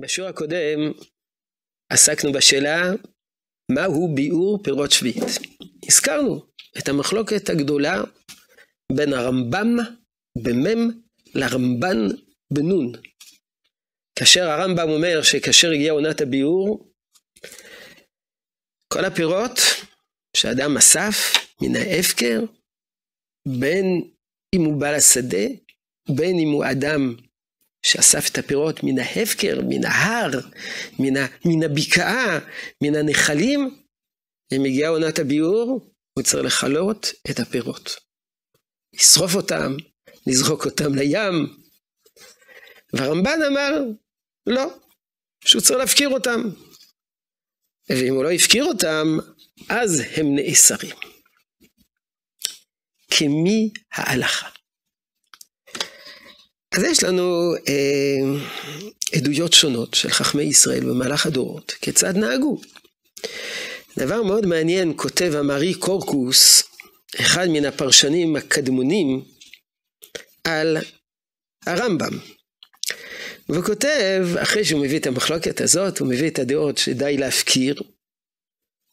בשיעור הקודם עסקנו בשאלה מהו ביאור פירות שביעית. הזכרנו את המחלוקת הגדולה בין הרמב"ם במם לרמב"ן בנון. כאשר הרמב"ם אומר שכאשר הגיעה עונת הביאור, כל הפירות שאדם אסף מן ההפקר, בין אם הוא בעל השדה, בין אם הוא אדם שאסף את הפירות מן ההפקר, מן ההר, מן, ה, מן הבקעה, מן הנחלים, אם הגיעה עונת הביאור, הוא צריך לכלות את הפירות. לשרוף אותם, לזרוק אותם לים. והרמב"ן אמר, לא, שהוא צריך להפקיר אותם. ואם הוא לא הפקיר אותם, אז הם נאסרים. כמי ההלכה. אז יש לנו אה, עדויות שונות של חכמי ישראל במהלך הדורות, כיצד נהגו. דבר מאוד מעניין כותב המארי קורקוס, אחד מן הפרשנים הקדמונים, על הרמב"ם. והוא כותב, אחרי שהוא מביא את המחלוקת הזאת, הוא מביא את הדעות שדי להפקיר,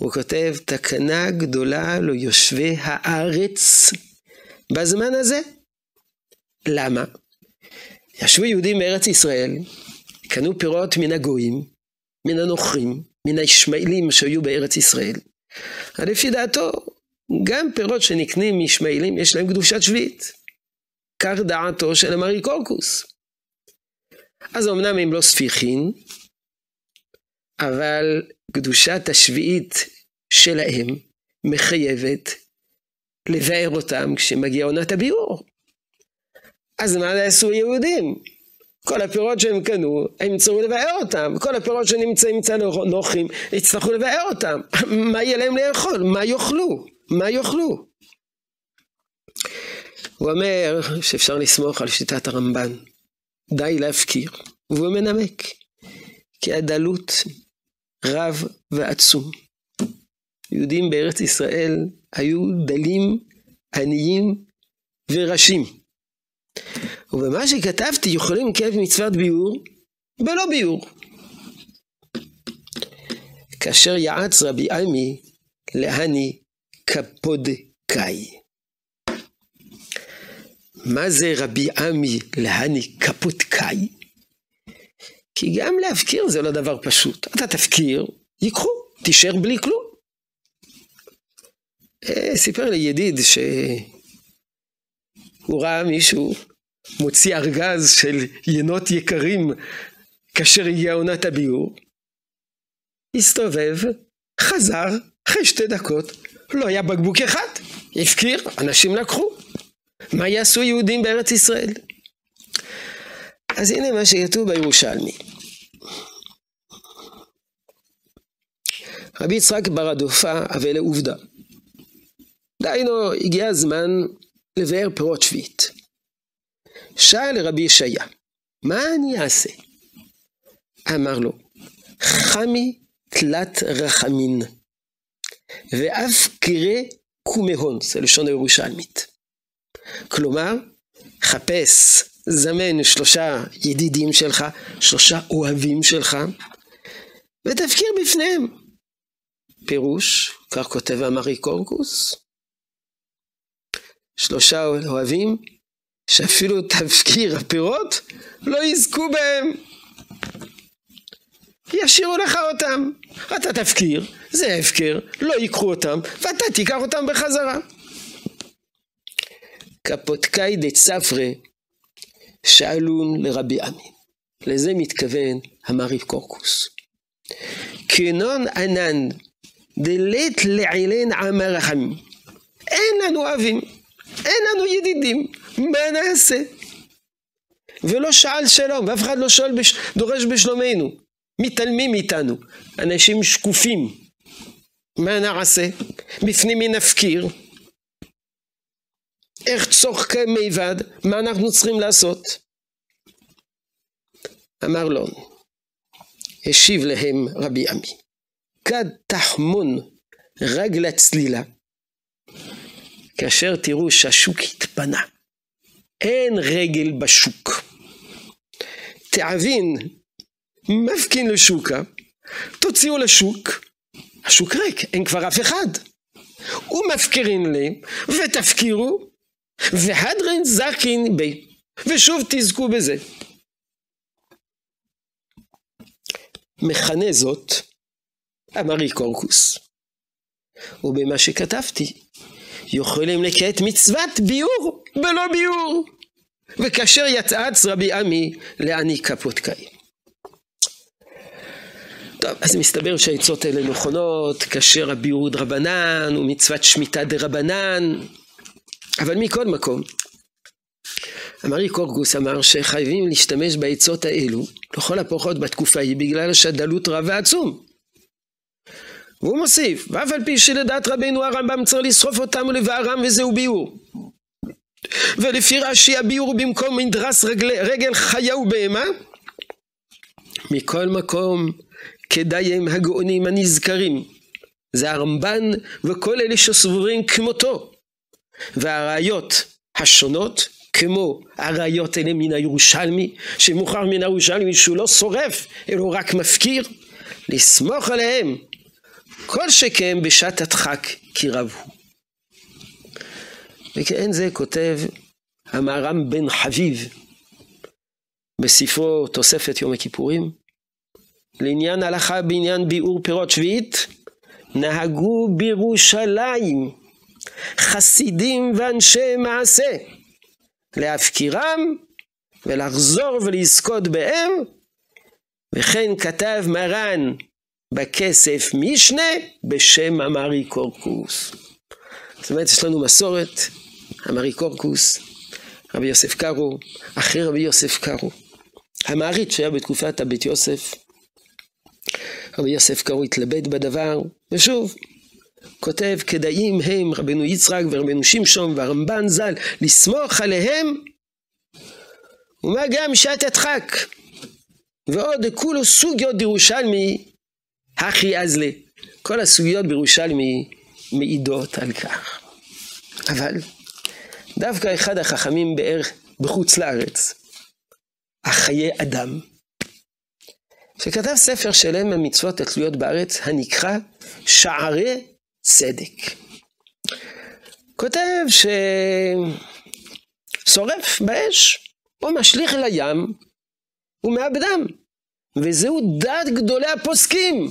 הוא כותב, תקנה גדולה ליושבי הארץ בזמן הזה. למה? ישבו יהודים בארץ ישראל, קנו פירות מן הגויים, מן הנוכרים, מן הישמעאלים שהיו בארץ ישראל. לפי דעתו, גם פירות שנקנים מישמעאלים יש להם קדושת שביעית. כך דעתו של המרי קורקוס. אז אמנם הם לא ספיחין, אבל קדושת השביעית שלהם מחייבת לבאר אותם כשמגיע עונת הביאור. אז מה יעשו יהודים? כל הפירות שהם קנו, הם יצטרכו לבאר אותם. כל הפירות שנמצאים אצל נוחים, יצטרכו לבאר אותם. מה יהיה להם לאכול? מה יאכלו? מה יאכלו? הוא אומר שאפשר לסמוך על שיטת הרמב"ן. די להפקיר. והוא מנמק. כי הדלות רב ועצום. יהודים בארץ ישראל היו דלים, עניים וראשים. ובמה שכתבתי יכולים לקיים מצוות ביאור בלא ביאור. כאשר יעץ רבי עמי להני קפודקאי. מה זה רבי עמי להני קפודקאי? כי גם להפקיר זה לא דבר פשוט. אתה תפקיר, ייקחו, תישאר בלי כלום. אה, סיפר לי ידיד שהוא ראה מישהו מוציא ארגז של ינות יקרים כאשר הגיעה עונת הביאור, הסתובב, חזר, אחרי שתי דקות, לא היה בקבוק אחד, הפקיר, אנשים לקחו. מה יעשו יהודים בארץ ישראל? אז הנה מה שכתוב בירושלמי. רבי יצחק בר הדופה, אבל לעובדה. דהיינו, הגיע הזמן לבאר פירות שביעית. שאל לרבי ישעיה, מה אני אעשה? אמר לו, חמי תלת רחמין, ואף קרא קומהון, זה לשון הירושלמית. כלומר, חפש, זמן שלושה ידידים שלך, שלושה אוהבים שלך, ותפקיר בפניהם. פירוש, כך כותב אמרי קורקוס, שלושה אוהבים, שאפילו תפקיר הפירות לא יזכו בהם. ישאירו לך אותם. אתה תפקיר, זה הפקר, לא ייקחו אותם, ואתה תיקח אותם בחזרה. קפותקאי דצפרי שאלון לרבי עמי. לזה מתכוון המריב קורקוס. כנון ענן דלית לעילן עמר רחמים. אין לנו אוהבים, אין לנו ידידים, מה נעשה? ולא שאל שלום, ואף אחד לא שואל, בש... דורש בשלומנו. מתעלמים מאיתנו, אנשים שקופים. מה נעשה? בפנים מי נפקיר? איך צורכי מיבד? מה אנחנו צריכים לעשות? אמר לו, השיב להם רבי עמי, כד תחמון רגל הצלילה, כאשר תראו שהשוק התפנה, אין רגל בשוק. תאבין מפקין לשוקה, תוציאו לשוק, השוק ריק, אין כבר אף אחד. ומפקירין לי, ותפקירו, והדרין זקין בי, ושוב תזכו בזה. מכנה זאת אמרי קורקוס. ובמה שכתבתי, יכולים לקט מצוות ביור בלא ביור. וכאשר יתעץ רבי עמי לעני קפותקאי. טוב, אז מסתבר שהעצות האלה נכונות, כאשר הביור דרבנן ומצוות שמיטה דרבנן, אבל מכל מקום, אמרי קורגוס אמר שחייבים להשתמש בעצות האלו, לכל הפחות בתקופה ההיא, בגלל השדלות רב ועצום. והוא מוסיף, ואף על פי שלדעת רבנו הרמב"ם צריך לשרוף אותם ולבערם וזהו ביור. ולפי רש"י הביור במקום מדרס רגל, רגל חיה ובהמה, מכל מקום כדאי הם הגאונים הנזכרים, זה הרמב"ן וכל אלה שסבורים כמותו, והראיות השונות כמו הראיות האלה מן הירושלמי, שמוכר מן הירושלמי שהוא לא שורף, אלא רק מפקיר, לסמוך עליהם כל שכן בשעת הדחק כי רב הוא. וכאין זה כותב המהר"ם בן חביב בספרו תוספת יום הכיפורים, לעניין הלכה בעניין ביעור פירות שביעית, נהגו בירושלים חסידים ואנשי מעשה להפקירם ולחזור ולזכות בהם, וכן כתב מרן בכסף משנה בשם אמרי קורקוס. זאת אומרת, יש לנו מסורת, אמרי קורקוס, רבי יוסף קארו, אחרי רבי יוסף קארו. המעריץ שהיה בתקופת הבית יוסף, רבי יוסף קארו התלבט בדבר, ושוב, כותב, כדאים הם רבנו יצחק ורבנו שמשון והרמב"ן ז"ל, לסמוך עליהם, ומה גם שעת הדחק. ועוד כולו סוגיות ירושלמי, הכי אזלי. כל הסוגיות בירושלמי מעידות על כך. אבל דווקא אחד החכמים בערך בחוץ לארץ, החיי אדם, שכתב ספר שלם מהמצוות התלויות בארץ, הנקרא שערי צדק. כותב ששורף באש, או משליך אל הים, ומאבדם. וזהו דעת גדולי הפוסקים,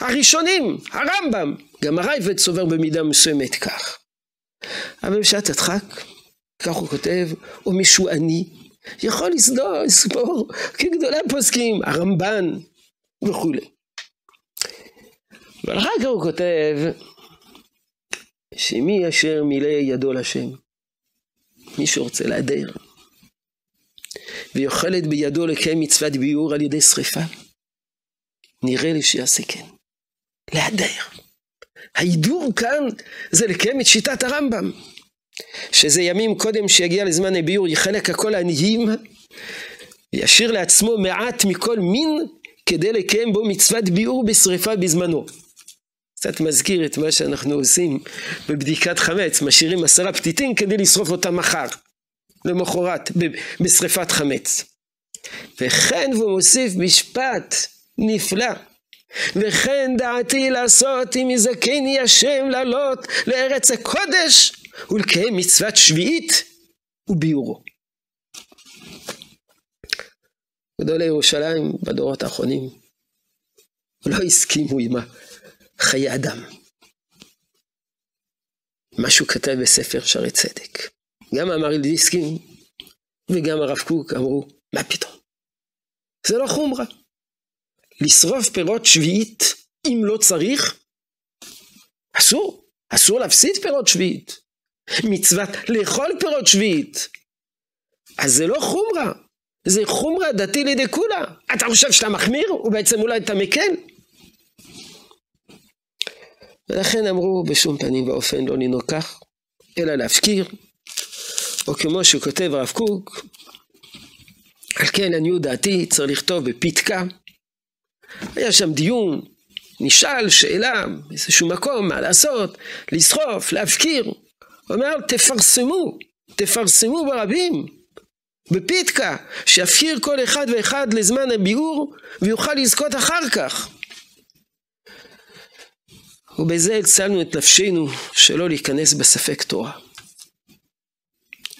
הראשונים, הרמב"ם, גם הרייבד סובר במידה מסוימת כך. אבל בשעת הדחק, כך הוא כותב, או מישהו עני, יכול לסדור, לסבור כגדולי הפוסקים, הרמב"ן וכולי. אבל אחר כך הוא כותב שמי אשר מילא ידו לשם, מי שרוצה להדר, ויוכלת בידו לקיים מצוות ביור על ידי שריפה, נראה לי שיעשה כן. להדר. ההידור כאן זה לקיים את שיטת הרמב"ם, שזה ימים קודם שיגיע לזמן הביור, יחלק הכל העניים, וישאיר לעצמו מעט מכל מין כדי לקיים בו מצוות ביעור בשריפה בזמנו. קצת מזכיר את מה שאנחנו עושים בבדיקת חמץ, משאירים עשרה פתיתים כדי לשרוף אותם מחר, למחרת, בשריפת חמץ. וכן והוא מוסיף משפט נפלא. וכן דעתי לעשות אם יזכני השם לעלות לארץ הקודש ולקיים מצוות שביעית וביורו. גדולי ירושלים בדורות האחרונים לא הסכימו עם חיי אדם. מה שהוא כתב בספר שערי צדק. גם אמר לידיסקין וגם הרב קוק אמרו, מה פתאום? זה לא חומרה. לשרוף פירות שביעית אם לא צריך? אסור, אסור להפסיד פירות שביעית. מצוות לאכול פירות שביעית. אז זה לא חומרה, זה חומרה דתי לידי כולה. אתה חושב שאתה מחמיר ובעצם אולי אתה מקל? ולכן אמרו בשום פנים ואופן לא לנהוג כך, אלא להפקיר, או כמו שהוא כותב הרב קוק, על כן עניות דעתי צריך לכתוב בפתקה. היה שם דיון, נשאל שאלה באיזשהו מקום, מה לעשות, לסחוף, להפקיר. הוא אומר, תפרסמו, תפרסמו ברבים, בפיתקה, שיפקיר כל אחד ואחד לזמן הביאור ויוכל לזכות אחר כך. ובזה הצלנו את נפשנו שלא להיכנס בספק תורה.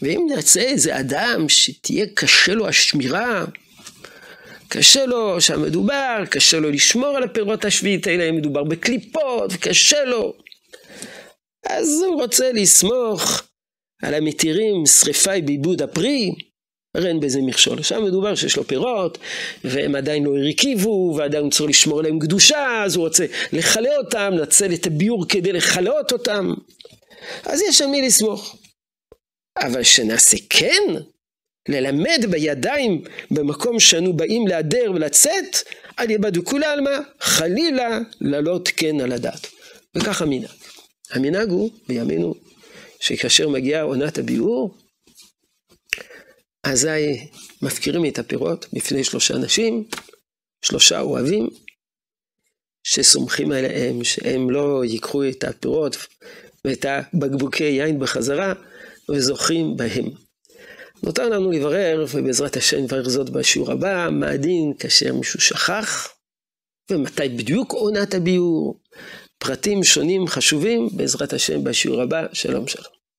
ואם נעשה איזה אדם שתהיה קשה לו השמירה, קשה לו שם מדובר, קשה לו לשמור על הפירות השביעית האלה, מדובר בקליפות, קשה לו. אז הוא רוצה לסמוך על המתירים שריפה בעיבוד הפרי, הרי אין בזה מכשול. שם מדובר שיש לו פירות, והם עדיין לא הרכיבו, ועדיין צריך לשמור עליהם קדושה, אז הוא רוצה לכלה אותם, לנצל את הביור כדי לכלות אותם. אז יש על מי לסמוך. אבל שנעשה כן, ללמד בידיים במקום שאנו באים להדר ולצאת, על יבדו כולי עלמא, חלילה לעלות כן על הדעת. וכך המנהג. המנהג הוא, בימינו, שכאשר מגיעה עונת הביאור, אזי מפקירים את הפירות בפני שלושה אנשים, שלושה אוהבים, שסומכים עליהם שהם לא ייקחו את הפירות ואת הבקבוקי יין בחזרה, וזוכים בהם. נותר לנו לברר, ובעזרת השם נברר זאת בשיעור הבא, מה הדין כאשר מישהו שכח, ומתי בדיוק עונת הביאור, פרטים שונים חשובים, בעזרת השם בשיעור הבא, שלום שלום.